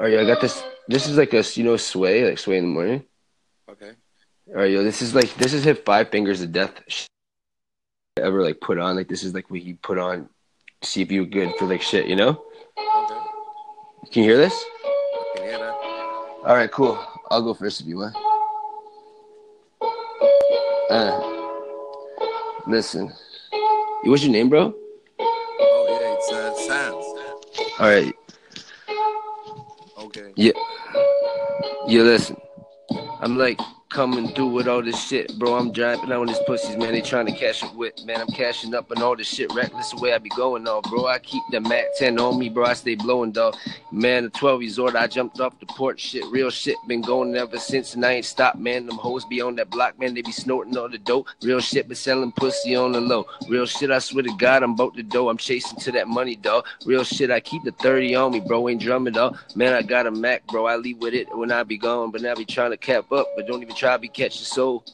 All right, yo, I got this. This is like a you know sway, like sway in the morning. Okay. All right, yo, this is like this is hit five fingers of death. Ever like put on like this is like what you put on, see if you're good for like shit, you know? Okay. Can you hear this? I can hear that. All right, cool. I'll go first if you want. Uh, listen, what's your name, bro? Oh yeah, it's uh, Sam. All right, Okay. yeah, yeah. Listen, I'm like coming through with all this shit, bro. I'm driving on these pussies, man. They trying to cash it with, man. I'm cashing up and all this shit. Reckless the way I be going, on, bro. I keep the Mac 10 on me, bro. I stay blowing, dog. Man, the 12 resort, I jumped off the porch. Shit, real shit, been going ever since, and I ain't stopped, man. Them hoes be on that block, man. They be snorting all the dope. Real shit, been selling pussy on the low. Real shit, I swear to God, I'm about to dough. I'm chasing to that money, dog. Real shit, I keep the 30 on me, bro. Ain't drumming, dog. Man, I got a Mac, bro. I leave with it when I be gone, but now I be trying to cap up, but don't even try to be catching soul.